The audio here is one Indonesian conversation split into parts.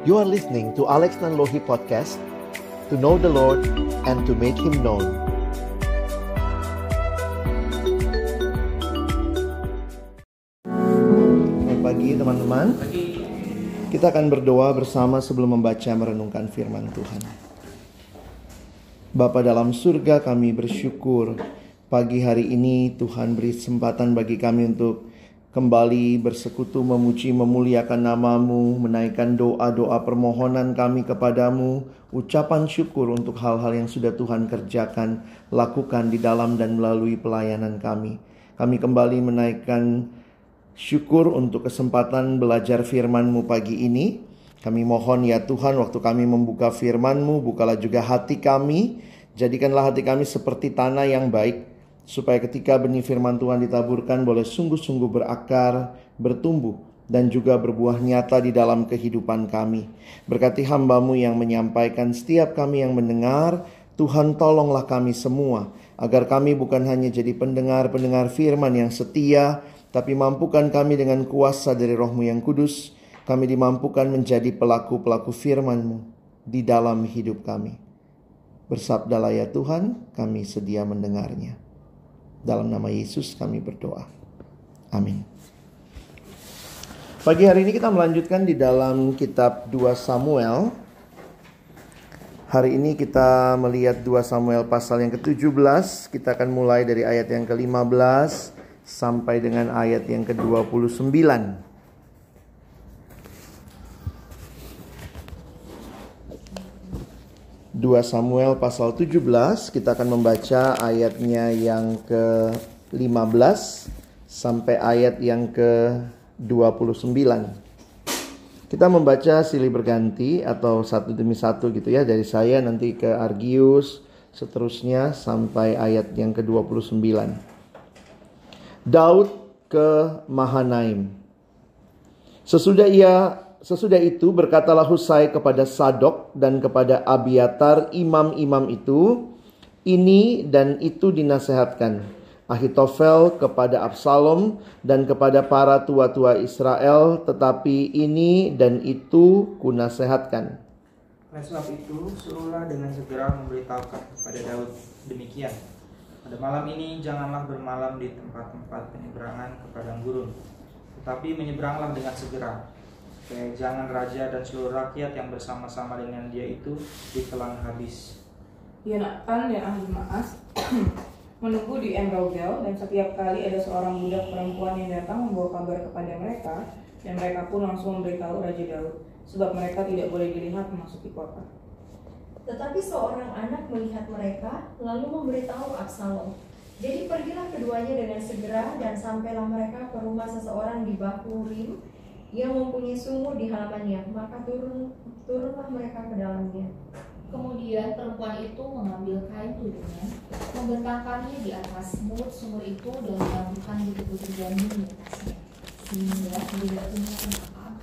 You are listening to Alex Nanlohi Podcast To know the Lord and to make Him known. Selamat pagi teman-teman. Kita akan berdoa bersama sebelum membaca merenungkan firman Tuhan. Bapa dalam surga kami bersyukur Pagi hari ini Tuhan beri kesempatan bagi kami untuk kembali bersekutu memuji memuliakan namamu, menaikkan doa-doa permohonan kami kepadamu, ucapan syukur untuk hal-hal yang sudah Tuhan kerjakan, lakukan di dalam dan melalui pelayanan kami. Kami kembali menaikkan syukur untuk kesempatan belajar firman-Mu pagi ini. Kami mohon ya Tuhan waktu kami membuka firman-Mu, bukalah juga hati kami, jadikanlah hati kami seperti tanah yang baik, supaya ketika benih firman Tuhan ditaburkan boleh sungguh-sungguh berakar, bertumbuh, dan juga berbuah nyata di dalam kehidupan kami. Berkati hambamu yang menyampaikan setiap kami yang mendengar, Tuhan tolonglah kami semua, agar kami bukan hanya jadi pendengar-pendengar firman yang setia, tapi mampukan kami dengan kuasa dari rohmu yang kudus, kami dimampukan menjadi pelaku-pelaku firman-Mu di dalam hidup kami. Bersabdalah ya Tuhan, kami sedia mendengarnya. Dalam nama Yesus kami berdoa. Amin. Pagi hari ini kita melanjutkan di dalam kitab 2 Samuel. Hari ini kita melihat 2 Samuel pasal yang ke-17. Kita akan mulai dari ayat yang ke-15 sampai dengan ayat yang ke-29. 2 Samuel pasal 17 kita akan membaca ayatnya yang ke-15 sampai ayat yang ke-29. Kita membaca silih berganti atau satu demi satu gitu ya dari saya nanti ke Argius seterusnya sampai ayat yang ke-29. Daud ke Mahanaim. Sesudah ia Sesudah itu berkatalah Husai kepada Sadok dan kepada Abiatar imam-imam itu, ini dan itu dinasehatkan. Ahitofel kepada Absalom dan kepada para tua-tua Israel, tetapi ini dan itu kunasehatkan. Oleh sebab itu, suruhlah dengan segera memberitahukan kepada Daud demikian. Pada malam ini janganlah bermalam di tempat-tempat penyeberangan ke padang gurun, tetapi menyeberanglah dengan segera supaya jangan raja dan seluruh rakyat yang bersama-sama dengan dia itu ditelan habis. Yonatan dan ahli Maas menunggu di Enrogel dan setiap kali ada seorang budak perempuan yang datang membawa kabar kepada mereka dan mereka pun langsung memberitahu Raja Daud sebab mereka tidak boleh dilihat memasuki kota. Tetapi seorang anak melihat mereka lalu memberitahu Absalom. Jadi pergilah keduanya dengan segera dan sampailah mereka ke rumah seseorang di Bahurim yang mempunyai sumur di halamannya, maka turun turunlah mereka ke dalamnya. Kemudian perempuan itu mengambil kain tudungnya, membentangkannya di atas mulut sumur itu dan melakukan butir-butir di atasnya, sehingga tidak punya maaf.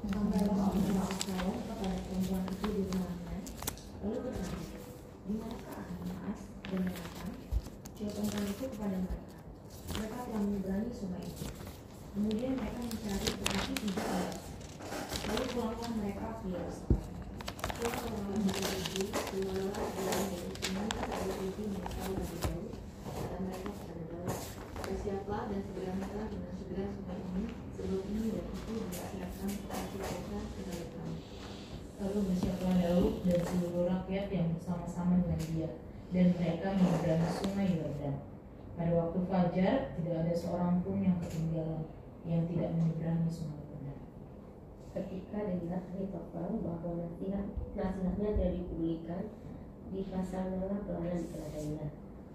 Sampailah Allah Absalom kepada perempuan itu di rumahnya, lalu bertanya, di manakah ahli Maas dan Yonatan? Jawab perempuan itu kepada mereka, mereka telah menyeberangi sungai itu. Kemudian mereka mencari tetapi tidak ada. Lalu pulanglah mereka ke Yerusalem. Pulang orang itu, keluarlah dari Yerusalem kepada itu menyesal bagi Daud. Kata mereka kepada Daud, bersiaplah dan segera segeralah dengan segera sungai ini, sebelum ini dan itu disiapkan tetapi mereka kepada kami. Lalu bersiaplah Daud dan seluruh rakyat yang bersama-sama dengan dia, dan mereka menyeberangi sungai Yordan. Pada waktu fajar, tidak ada seorang pun yang ketinggalan yang tidak menyeberangi sungai benar. Ketika dengar Ahitofel bahwa nasihat nasihatnya tidak dipedulikan, dipasanglah pelayan keladainya.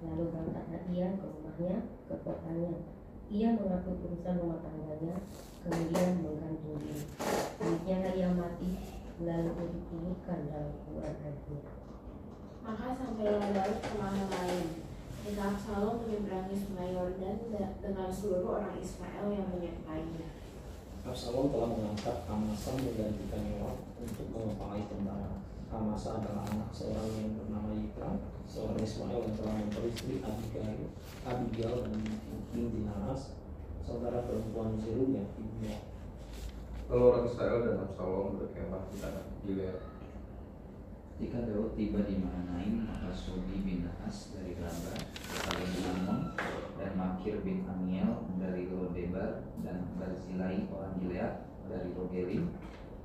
Lalu berangkatlah ia ke rumahnya, ke kotanya. Ia mengatur urusan rumah tangganya, kemudian menggantung diri. Demikianlah ia mati, lalu dikuburkan dalam kuburan anaknya. Maka sampailah Daud ke mana lain, dan Absalom menyeberangi sungai Yordan dengan seluruh orang Israel yang menyertainya. Absalom telah mengangkat Amasa menggantikan Yoab untuk mengempangai tentara. Amasa adalah anak seorang yang bernama Yitra, seorang Ismail yang telah memperistri Abigail, Abigail dan binti Naas, saudara perempuan Zeruya ibunya. Lalu orang Israel dan Absalom berkemah di tanah Gilead. Ketika Daud tiba di Mahanaim, maka Sobi bin Naas dari Raba, Salim Amon, dan Makir bin Amiel dari Lodebar, dan Barzilai orang Gilead dari Rogelim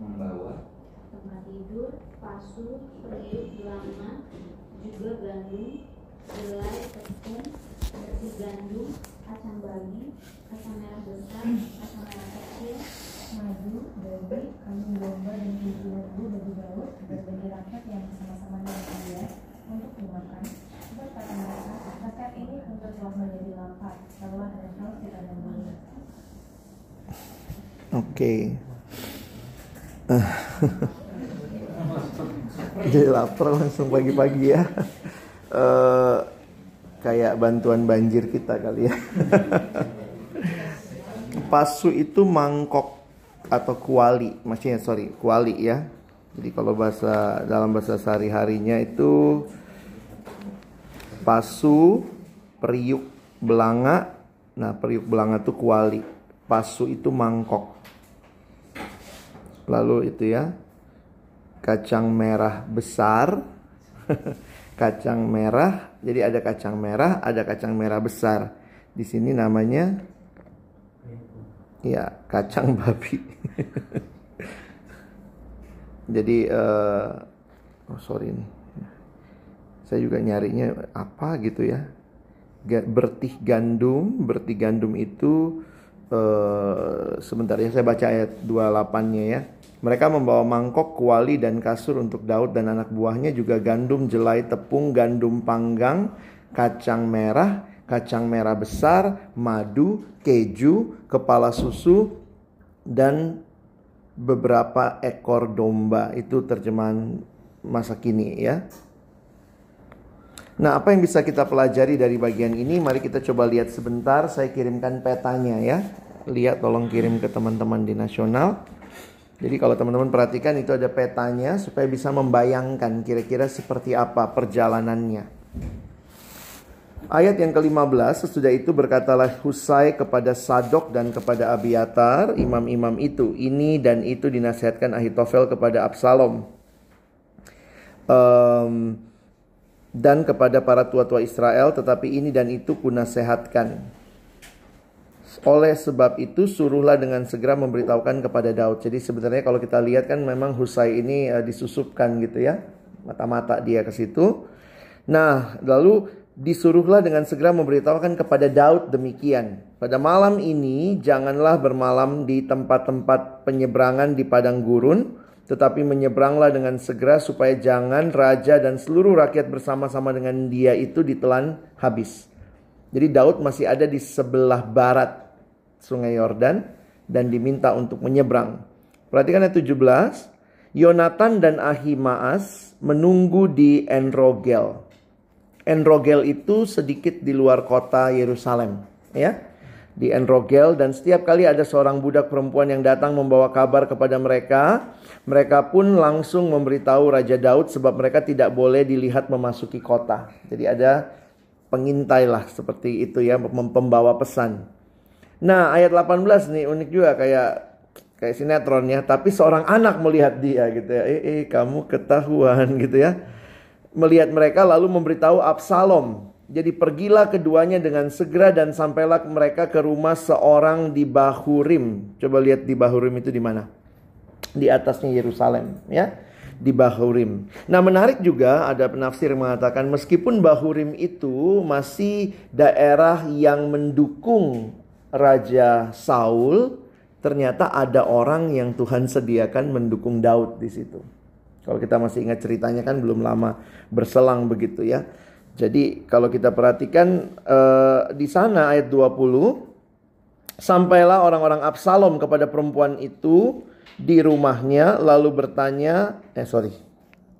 membawa tempat tidur, pasu, periuk, belanga, juga gandum, jelai, tepung, bersih gandum, kacang bagi, kacang merah besar, kacang merah kecil, madu, daging, kambing domba dan biji lembu bagi Daud dan bagi rakyat yang bersama-sama dengan dia untuk dimakan. Sebab mereka, rakyat ini tentu telah menjadi lapar, bahwa ada saus tidak ada minyak. Oke. Jadi lapar langsung pagi-pagi ya. Eh, kayak bantuan banjir kita kali ya. Pasu itu mangkok atau kuali, maksudnya sorry kuali ya. Jadi kalau bahasa dalam bahasa sehari-harinya itu pasu, periuk, belanga. Nah periuk belanga itu kuali, pasu itu mangkok. Lalu itu ya kacang merah besar, kacang merah. Jadi ada kacang merah, ada kacang merah besar. Di sini namanya ya kacang babi. Jadi eh, oh sorry nih, saya juga nyarinya apa gitu ya. Bertih gandum, bertih gandum itu eh, sebentar ya saya baca ayat 28-nya ya. Mereka membawa mangkok, kuali dan kasur untuk Daud dan anak buahnya juga gandum, jelai, tepung, gandum panggang, kacang merah, kacang merah besar, madu, keju, kepala susu dan beberapa ekor domba. Itu terjemahan masa kini ya. Nah, apa yang bisa kita pelajari dari bagian ini? Mari kita coba lihat sebentar. Saya kirimkan petanya ya. Lihat tolong kirim ke teman-teman di nasional. Jadi kalau teman-teman perhatikan itu ada petanya supaya bisa membayangkan kira-kira seperti apa perjalanannya. Ayat yang ke-15 sesudah itu berkatalah Husai kepada Sadok dan kepada Abiatar imam-imam itu ini dan itu dinasihatkan Ahitofel kepada Absalom Em, dan kepada para tua-tua Israel tetapi ini dan itu kunasehatkan oleh sebab itu suruhlah dengan segera memberitahukan kepada Daud. Jadi sebenarnya kalau kita lihat kan memang Husai ini eh, disusupkan gitu ya. Mata-mata dia ke situ. Nah, lalu disuruhlah dengan segera memberitahukan kepada Daud demikian. Pada malam ini janganlah bermalam di tempat-tempat penyeberangan di padang gurun, tetapi menyeberanglah dengan segera supaya jangan raja dan seluruh rakyat bersama-sama dengan dia itu ditelan habis. Jadi Daud masih ada di sebelah barat Sungai Yordan dan diminta untuk menyeberang. Perhatikan ayat 17. Yonatan dan Ahimaas menunggu di Enrogel. Enrogel itu sedikit di luar kota Yerusalem, ya. Di Enrogel dan setiap kali ada seorang budak perempuan yang datang membawa kabar kepada mereka, mereka pun langsung memberitahu Raja Daud sebab mereka tidak boleh dilihat memasuki kota. Jadi ada pengintai lah seperti itu ya pembawa pesan. Nah, ayat 18 nih unik juga kayak kayak sinetron ya, tapi seorang anak melihat dia gitu ya. Eh, eh kamu ketahuan gitu ya. Melihat mereka lalu memberitahu Absalom. Jadi pergilah keduanya dengan segera dan sampailah mereka ke rumah seorang di Bahurim. Coba lihat di Bahurim itu di mana? Di atasnya Yerusalem ya di Bahurim. Nah menarik juga ada penafsir mengatakan meskipun Bahurim itu masih daerah yang mendukung Raja Saul, ternyata ada orang yang Tuhan sediakan mendukung Daud di situ. Kalau kita masih ingat ceritanya kan belum lama berselang begitu ya. Jadi kalau kita perhatikan eh, di sana ayat 20 Sampailah orang-orang Absalom kepada perempuan itu di rumahnya lalu bertanya eh sorry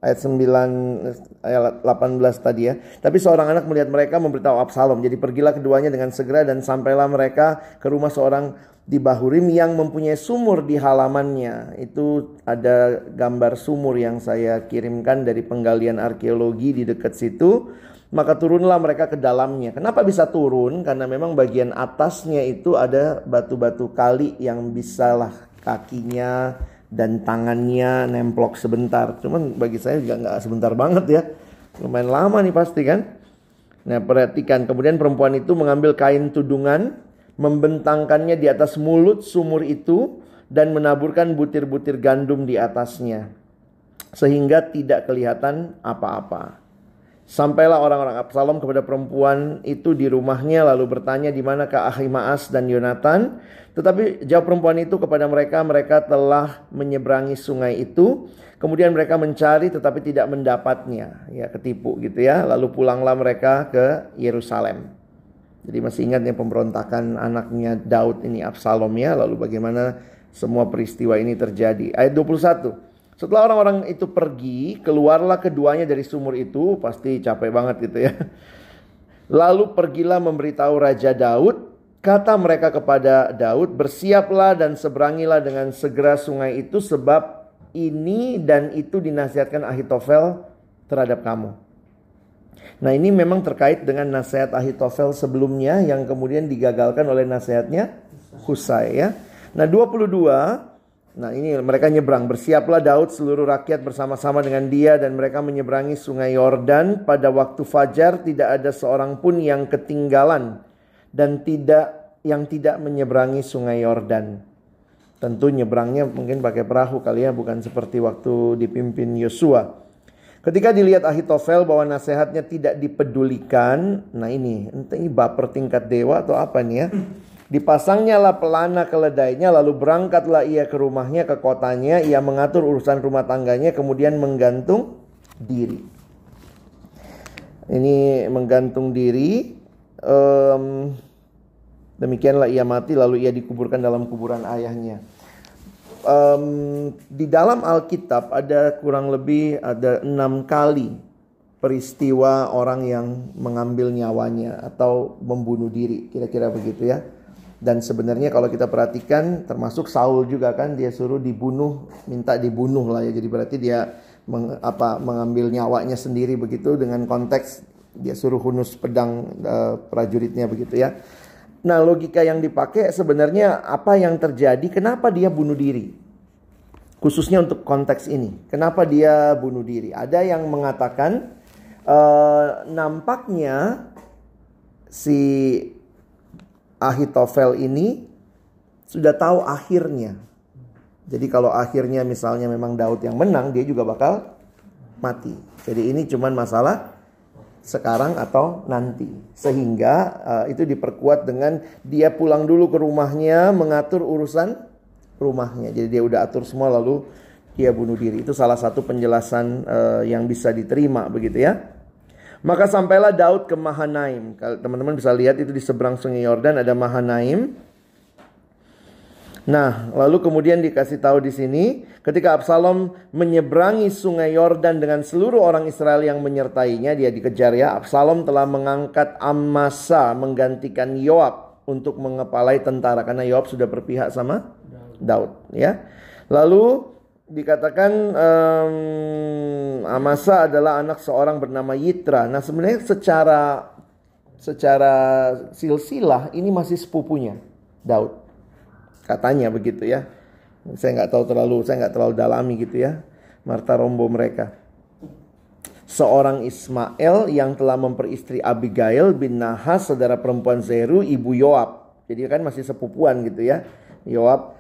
ayat 9 ayat 18 tadi ya. Tapi seorang anak melihat mereka memberitahu Absalom. Jadi pergilah keduanya dengan segera dan sampailah mereka ke rumah seorang di Bahurim yang mempunyai sumur di halamannya. Itu ada gambar sumur yang saya kirimkan dari penggalian arkeologi di dekat situ. Maka turunlah mereka ke dalamnya. Kenapa bisa turun? Karena memang bagian atasnya itu ada batu-batu kali yang bisalah kakinya dan tangannya nemplok sebentar. Cuman bagi saya juga nggak sebentar banget ya. Lumayan lama nih pasti kan. Nah perhatikan kemudian perempuan itu mengambil kain tudungan membentangkannya di atas mulut sumur itu dan menaburkan butir-butir gandum di atasnya sehingga tidak kelihatan apa-apa. Sampailah orang-orang Absalom kepada perempuan itu di rumahnya lalu bertanya di manakah Ahimaas dan Yonatan. Tetapi jawab perempuan itu kepada mereka, mereka telah menyeberangi sungai itu. Kemudian mereka mencari tetapi tidak mendapatnya. Ya ketipu gitu ya. Lalu pulanglah mereka ke Yerusalem. Jadi masih ingat ya pemberontakan anaknya Daud ini Absalom ya. Lalu bagaimana semua peristiwa ini terjadi. Ayat 21. Setelah orang-orang itu pergi, keluarlah keduanya dari sumur itu, pasti capek banget gitu ya. Lalu pergilah memberitahu Raja Daud, kata mereka kepada Daud, bersiaplah dan seberangilah dengan segera sungai itu sebab ini dan itu dinasihatkan Ahitofel terhadap kamu. Nah ini memang terkait dengan nasihat Ahitofel sebelumnya yang kemudian digagalkan oleh nasihatnya Husai ya. Nah 22 Nah ini mereka nyebrang. Bersiaplah Daud seluruh rakyat bersama-sama dengan dia dan mereka menyeberangi sungai Yordan. Pada waktu fajar tidak ada seorang pun yang ketinggalan dan tidak yang tidak menyeberangi sungai Yordan. Tentu nyebrangnya mungkin pakai perahu kali ya, bukan seperti waktu dipimpin Yosua. Ketika dilihat Ahitofel bahwa nasihatnya tidak dipedulikan, nah ini entah ini baper tingkat dewa atau apa nih ya. Dipasangnya lah pelana keledainya lalu berangkatlah ia ke rumahnya ke kotanya ia mengatur urusan rumah tangganya kemudian menggantung diri. Ini menggantung diri um, demikianlah ia mati lalu ia dikuburkan dalam kuburan ayahnya. Um, di dalam Alkitab ada kurang lebih ada enam kali peristiwa orang yang mengambil nyawanya atau membunuh diri kira-kira begitu ya dan sebenarnya kalau kita perhatikan termasuk Saul juga kan dia suruh dibunuh, minta dibunuh lah ya. Jadi berarti dia meng, apa mengambil nyawanya sendiri begitu dengan konteks dia suruh hunus pedang uh, prajuritnya begitu ya. Nah, logika yang dipakai sebenarnya apa yang terjadi? Kenapa dia bunuh diri? Khususnya untuk konteks ini. Kenapa dia bunuh diri? Ada yang mengatakan uh, nampaknya si Ahitofel ini sudah tahu akhirnya. Jadi kalau akhirnya misalnya memang Daud yang menang, dia juga bakal mati. Jadi ini cuma masalah sekarang atau nanti. Sehingga uh, itu diperkuat dengan dia pulang dulu ke rumahnya mengatur urusan rumahnya. Jadi dia udah atur semua lalu dia bunuh diri. Itu salah satu penjelasan uh, yang bisa diterima begitu ya. Maka sampailah Daud ke Mahanaim. Teman-teman bisa lihat itu di seberang sungai Yordan ada Mahanaim. Nah, lalu kemudian dikasih tahu di sini, ketika Absalom menyeberangi sungai Yordan dengan seluruh orang Israel yang menyertainya, dia dikejar ya. Absalom telah mengangkat Amasa menggantikan Yoab untuk mengepalai tentara karena Yoab sudah berpihak sama Daud, ya. Lalu dikatakan um, Amasa adalah anak seorang bernama Yitra. Nah sebenarnya secara secara silsilah ini masih sepupunya Daud. Katanya begitu ya. Saya nggak tahu terlalu, saya nggak terlalu dalami gitu ya. Marta Rombo mereka. Seorang Ismail yang telah memperistri Abigail bin Nahas, saudara perempuan Zeru, ibu Yoab. Jadi kan masih sepupuan gitu ya. Yoab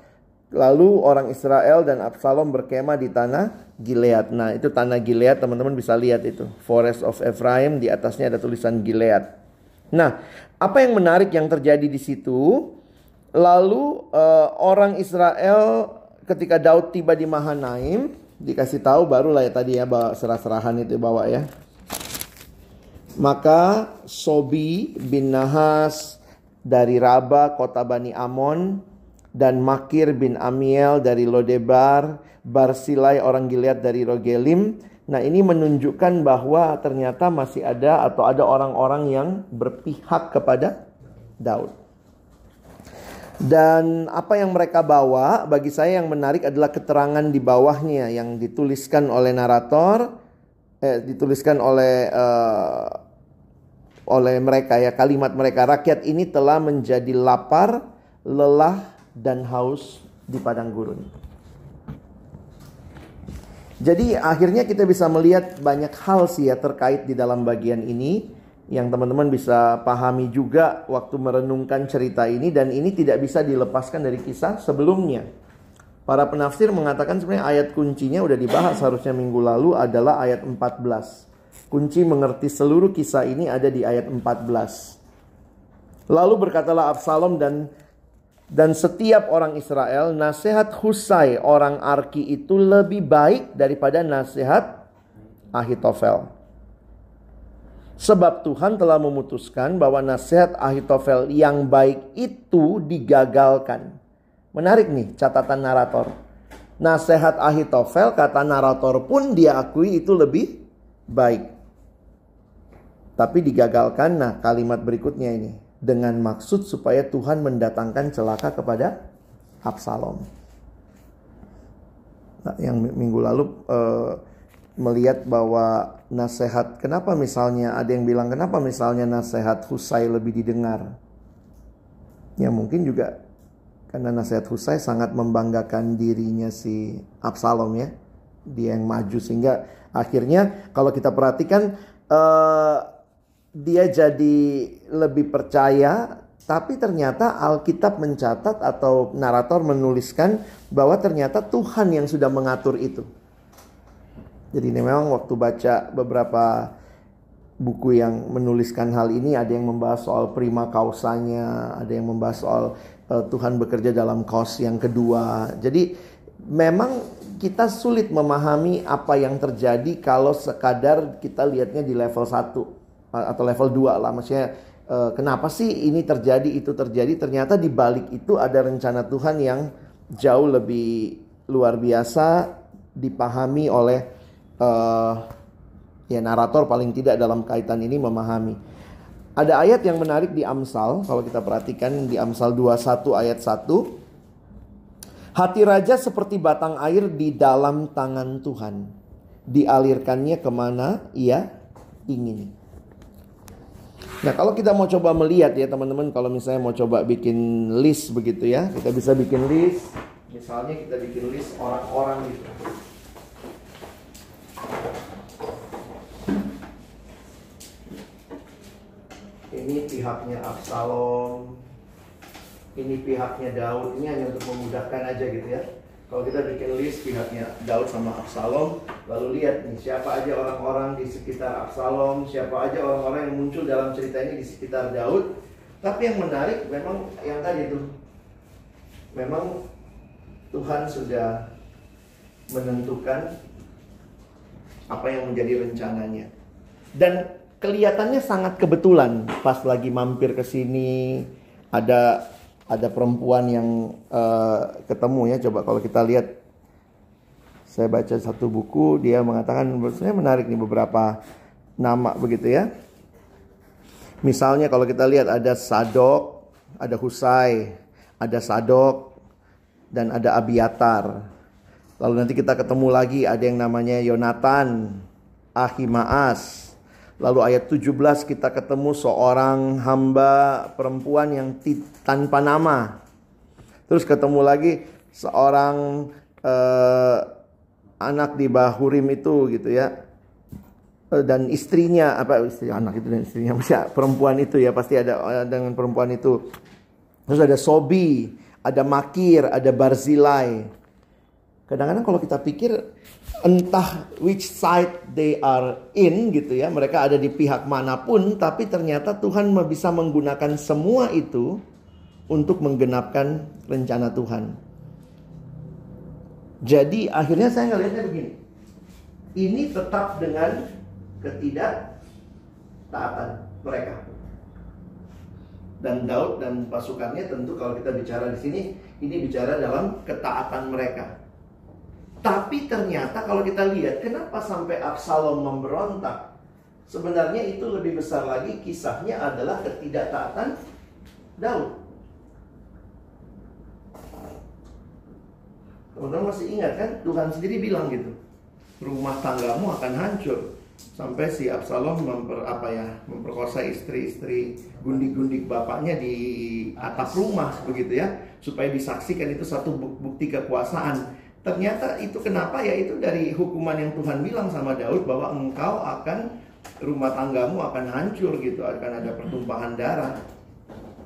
Lalu orang Israel dan Absalom berkemah di tanah Gilead. Nah, itu tanah Gilead, teman-teman bisa lihat itu. Forest of Ephraim, di atasnya ada tulisan Gilead. Nah, apa yang menarik yang terjadi di situ? Lalu uh, orang Israel ketika Daud tiba di Mahanaim, dikasih tahu barulah ya tadi ya bawa serah-serahan itu bawa ya. Maka Sobi bin Nahas dari Raba kota Bani Amon dan Makir bin Amiel dari Lodebar, Barsilai orang Gilead dari Rogelim. Nah, ini menunjukkan bahwa ternyata masih ada atau ada orang-orang yang berpihak kepada Daud. Dan apa yang mereka bawa bagi saya yang menarik adalah keterangan di bawahnya yang dituliskan oleh narator eh, dituliskan oleh uh, oleh mereka ya kalimat mereka rakyat ini telah menjadi lapar, lelah dan haus di padang gurun. Jadi akhirnya kita bisa melihat banyak hal sih ya terkait di dalam bagian ini yang teman-teman bisa pahami juga waktu merenungkan cerita ini dan ini tidak bisa dilepaskan dari kisah sebelumnya. Para penafsir mengatakan sebenarnya ayat kuncinya udah dibahas harusnya minggu lalu adalah ayat 14. Kunci mengerti seluruh kisah ini ada di ayat 14. Lalu berkatalah Absalom dan dan setiap orang Israel, nasihat Husai orang Arki itu lebih baik daripada nasihat Ahitofel. Sebab Tuhan telah memutuskan bahwa nasihat Ahitofel yang baik itu digagalkan. Menarik nih catatan narator. Nasihat Ahitofel kata narator pun dia akui itu lebih baik. Tapi digagalkan. Nah, kalimat berikutnya ini dengan maksud supaya Tuhan mendatangkan celaka kepada Absalom. Nah, yang minggu lalu uh, melihat bahwa nasihat kenapa misalnya ada yang bilang kenapa misalnya nasihat Husai lebih didengar. Ya mungkin juga karena nasihat Husai sangat membanggakan dirinya si Absalom ya. Dia yang maju sehingga akhirnya kalau kita perhatikan uh, dia jadi lebih percaya tapi ternyata Alkitab mencatat atau narator menuliskan bahwa ternyata Tuhan yang sudah mengatur itu. Jadi ini memang waktu baca beberapa buku yang menuliskan hal ini ada yang membahas soal prima kausanya, ada yang membahas soal uh, Tuhan bekerja dalam kaus yang kedua. Jadi memang kita sulit memahami apa yang terjadi kalau sekadar kita lihatnya di level 1 atau level 2 lah. Maksudnya uh, kenapa sih ini terjadi itu terjadi? Ternyata di balik itu ada rencana Tuhan yang jauh lebih luar biasa dipahami oleh uh, ya narator paling tidak dalam kaitan ini memahami. Ada ayat yang menarik di Amsal kalau kita perhatikan di Amsal 21 ayat 1 Hati raja seperti batang air di dalam tangan Tuhan. Dialirkannya ke mana? Ia ingin Nah kalau kita mau coba melihat ya teman-teman kalau misalnya mau coba bikin list begitu ya kita bisa bikin list misalnya kita bikin list orang-orang gitu. Ini pihaknya Absalom, ini pihaknya Daud. Ini hanya untuk memudahkan aja gitu ya. Kalau kita bikin list pihaknya Daud sama Absalom, lalu lihat nih siapa aja orang-orang di sekitar Absalom, siapa aja orang-orang yang muncul dalam cerita ini di sekitar Daud. Tapi yang menarik memang yang tadi itu, memang Tuhan sudah menentukan apa yang menjadi rencananya. Dan kelihatannya sangat kebetulan pas lagi mampir ke sini ada ada perempuan yang uh, ketemu ya. Coba kalau kita lihat saya baca satu buku dia mengatakan sebenarnya menarik nih beberapa nama begitu ya. Misalnya kalau kita lihat ada Sadok ada Husai ada Sadok dan ada Abiatar. Lalu nanti kita ketemu lagi ada yang namanya Yonatan Ahimaas Lalu ayat 17 kita ketemu seorang hamba perempuan yang tanpa nama. Terus ketemu lagi seorang uh, anak di Bahurim itu gitu ya. Uh, dan istrinya apa istri anak itu dan istrinya masih perempuan itu ya pasti ada dengan perempuan itu. Terus ada Sobi, ada Makir, ada Barzilai. Kadang-kadang kalau kita pikir entah which side they are in gitu ya, mereka ada di pihak mana pun, tapi ternyata Tuhan bisa menggunakan semua itu untuk menggenapkan rencana Tuhan. Jadi akhirnya saya ngelihatnya begini. Ini tetap dengan ketidaktaatan mereka. Dan Daud dan pasukannya tentu kalau kita bicara di sini, ini bicara dalam ketaatan mereka. Tapi ternyata kalau kita lihat kenapa sampai Absalom memberontak? Sebenarnya itu lebih besar lagi kisahnya adalah ketidaktaatan Daud. Teman-teman masih ingat kan Tuhan sendiri bilang gitu. Rumah tanggamu akan hancur. sampai si Absalom memper apa ya memperkosa istri-istri gundik-gundik bapaknya di atap rumah begitu ya supaya disaksikan itu satu bukti kekuasaan ternyata itu kenapa ya itu dari hukuman yang Tuhan bilang sama Daud bahwa engkau akan rumah tanggamu akan hancur gitu akan ada pertumpahan darah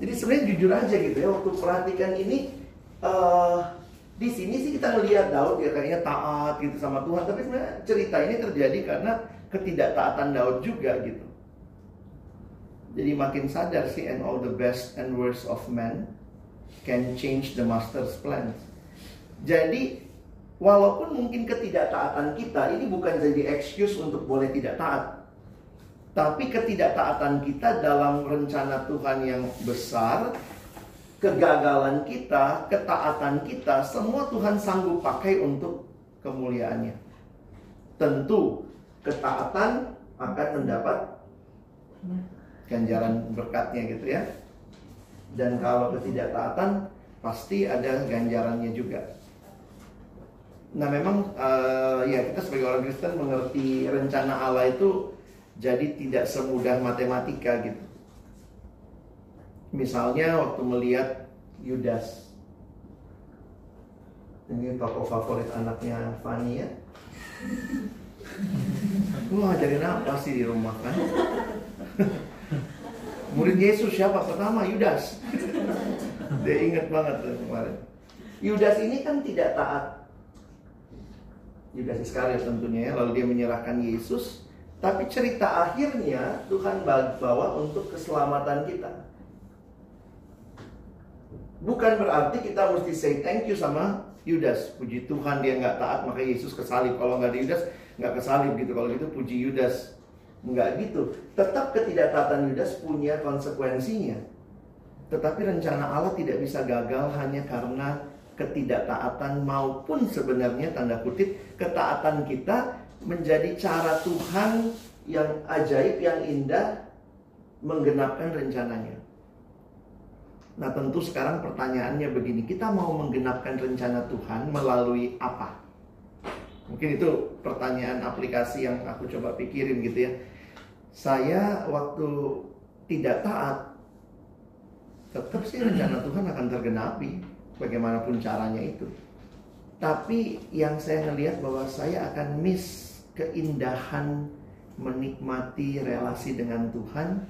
jadi sebenarnya jujur aja gitu ya waktu perhatikan ini uh, di sini sih kita melihat Daud ya kayaknya taat gitu sama Tuhan tapi sebenarnya cerita ini terjadi karena ketidaktaatan Daud juga gitu. Jadi makin sadar sih and all the best and worst of man can change the master's plan. Jadi walaupun mungkin ketidaktaatan kita ini bukan jadi excuse untuk boleh tidak taat. Tapi ketidaktaatan kita dalam rencana Tuhan yang besar, kegagalan kita, ketaatan kita, semua Tuhan sanggup pakai untuk kemuliaannya. Tentu ketaatan akan mendapat ganjaran berkatnya gitu ya. Dan kalau ketidaktaatan pasti ada ganjarannya juga. Nah memang uh, ya kita sebagai orang Kristen mengerti rencana Allah itu jadi tidak semudah matematika gitu. Misalnya waktu melihat Yudas, ini tokoh favorit anaknya Fanny ya. Lu ngajarin apa sih di rumah kan? Murid Yesus siapa pertama? Yudas. Dia ingat banget tuh kemarin. Yudas ini kan tidak taat. Yudas Iskariot tentunya ya. Lalu dia menyerahkan Yesus. Tapi cerita akhirnya Tuhan bawa untuk keselamatan kita. Bukan berarti kita mesti say thank you sama Yudas. Puji Tuhan dia nggak taat maka Yesus kesalib. Kalau nggak ada Yudas nggak kesalib gitu. Kalau gitu puji Yudas. Nggak gitu. Tetap ketidaktaatan Yudas punya konsekuensinya. Tetapi rencana Allah tidak bisa gagal hanya karena ketidaktaatan maupun sebenarnya tanda kutip ketaatan kita menjadi cara Tuhan yang ajaib, yang indah menggenapkan rencananya. Nah tentu sekarang pertanyaannya begini, kita mau menggenapkan rencana Tuhan melalui apa? Mungkin itu pertanyaan aplikasi yang aku coba pikirin gitu ya. Saya waktu tidak taat, tetap sih rencana Tuhan akan tergenapi, bagaimanapun caranya itu. Tapi yang saya ngelihat bahwa saya akan miss keindahan menikmati relasi dengan Tuhan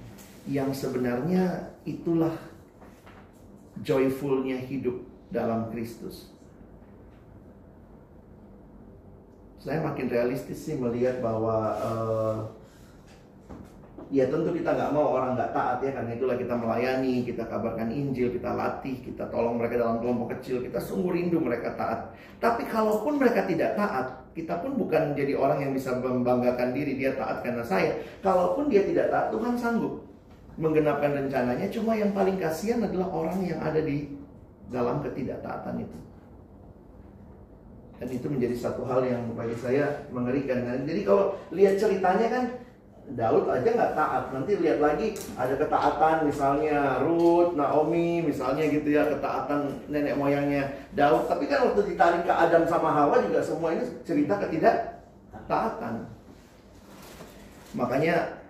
yang sebenarnya itulah joyfulnya hidup dalam Kristus. Saya makin realistis sih melihat bahwa uh, ya tentu kita nggak mau orang nggak taat ya karena itulah kita melayani, kita kabarkan Injil, kita latih, kita tolong mereka dalam kelompok kecil, kita sungguh rindu mereka taat. Tapi kalaupun mereka tidak taat, kita pun bukan jadi orang yang bisa membanggakan diri dia taat karena saya. Kalaupun dia tidak taat, Tuhan sanggup menggenapkan rencananya. Cuma yang paling kasihan adalah orang yang ada di dalam ketidaktaatan itu. Dan itu menjadi satu hal yang bagi saya mengerikan. Nah, jadi kalau lihat ceritanya kan Daud aja nggak taat. Nanti lihat lagi ada ketaatan misalnya Ruth, Naomi misalnya gitu ya ketaatan nenek moyangnya Daud. Tapi kan waktu ditarik ke Adam sama Hawa juga semua ini cerita ketidaktaatan. Makanya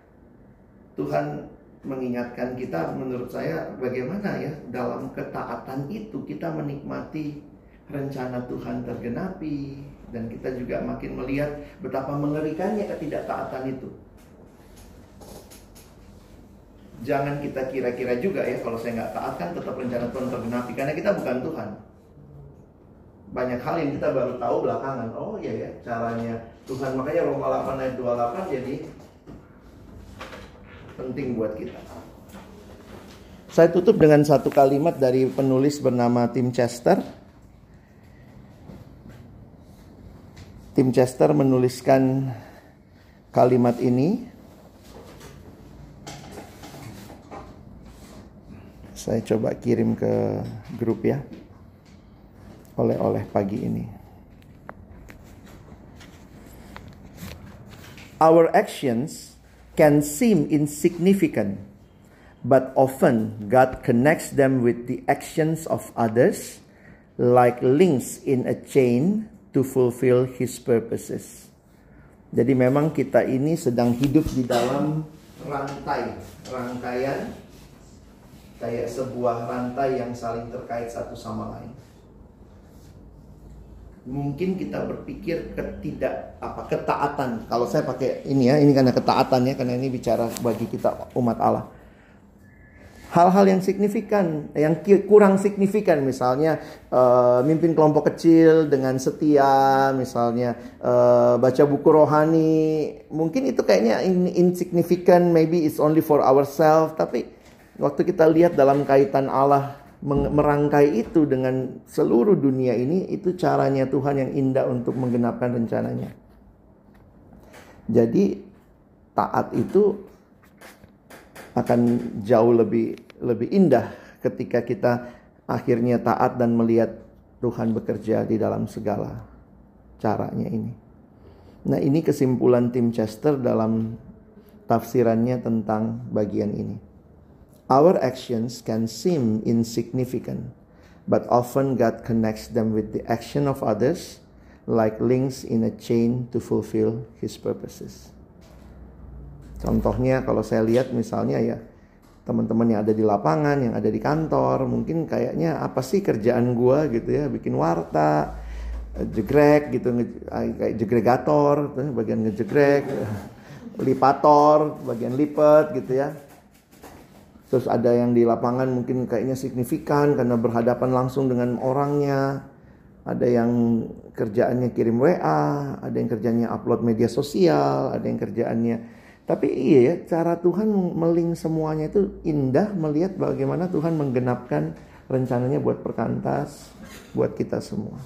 Tuhan mengingatkan kita menurut saya bagaimana ya dalam ketaatan itu kita menikmati rencana Tuhan tergenapi dan kita juga makin melihat betapa mengerikannya ketidaktaatan itu. Jangan kita kira-kira juga ya kalau saya nggak taat kan tetap rencana Tuhan tergenapi karena kita bukan Tuhan. Banyak hal yang kita baru tahu belakangan. Oh iya ya caranya Tuhan makanya Roma 8 ayat 28 jadi penting buat kita. Saya tutup dengan satu kalimat dari penulis bernama Tim Chester. Tim Chester menuliskan kalimat ini Saya coba kirim ke grup ya. Oleh-oleh pagi ini. Our actions can seem insignificant, but often God connects them with the actions of others, like links in a chain to fulfill His purposes. Jadi memang kita ini sedang hidup di dalam rantai, rangkaian kayak sebuah rantai yang saling terkait satu sama lain. Mungkin kita berpikir ketidak apa ketaatan. Kalau saya pakai ini ya, ini karena ketaatan ya, karena ini bicara bagi kita umat Allah hal-hal yang signifikan, yang kurang signifikan, misalnya uh, mimpin kelompok kecil dengan setia, misalnya uh, baca buku rohani, mungkin itu kayaknya insignificant, maybe it's only for ourselves, tapi waktu kita lihat dalam kaitan Allah merangkai itu dengan seluruh dunia ini, itu caranya Tuhan yang indah untuk menggenapkan rencananya. Jadi taat itu akan jauh lebih lebih indah ketika kita akhirnya taat dan melihat Tuhan bekerja di dalam segala caranya ini. Nah, ini kesimpulan tim Chester dalam tafsirannya tentang bagian ini. Our actions can seem insignificant, but often God connects them with the action of others like links in a chain to fulfill his purposes. Contohnya kalau saya lihat misalnya ya teman-teman yang ada di lapangan, yang ada di kantor, mungkin kayaknya apa sih kerjaan gua gitu ya, bikin warta, jegrek gitu, kayak jegregator, bagian ngejegrek, lipator, bagian lipet gitu ya. Terus ada yang di lapangan mungkin kayaknya signifikan karena berhadapan langsung dengan orangnya. Ada yang kerjaannya kirim WA, ada yang kerjanya upload media sosial, ada yang kerjaannya tapi iya ya, cara Tuhan meling semuanya itu indah melihat bagaimana Tuhan menggenapkan rencananya buat perkantas, buat kita semua.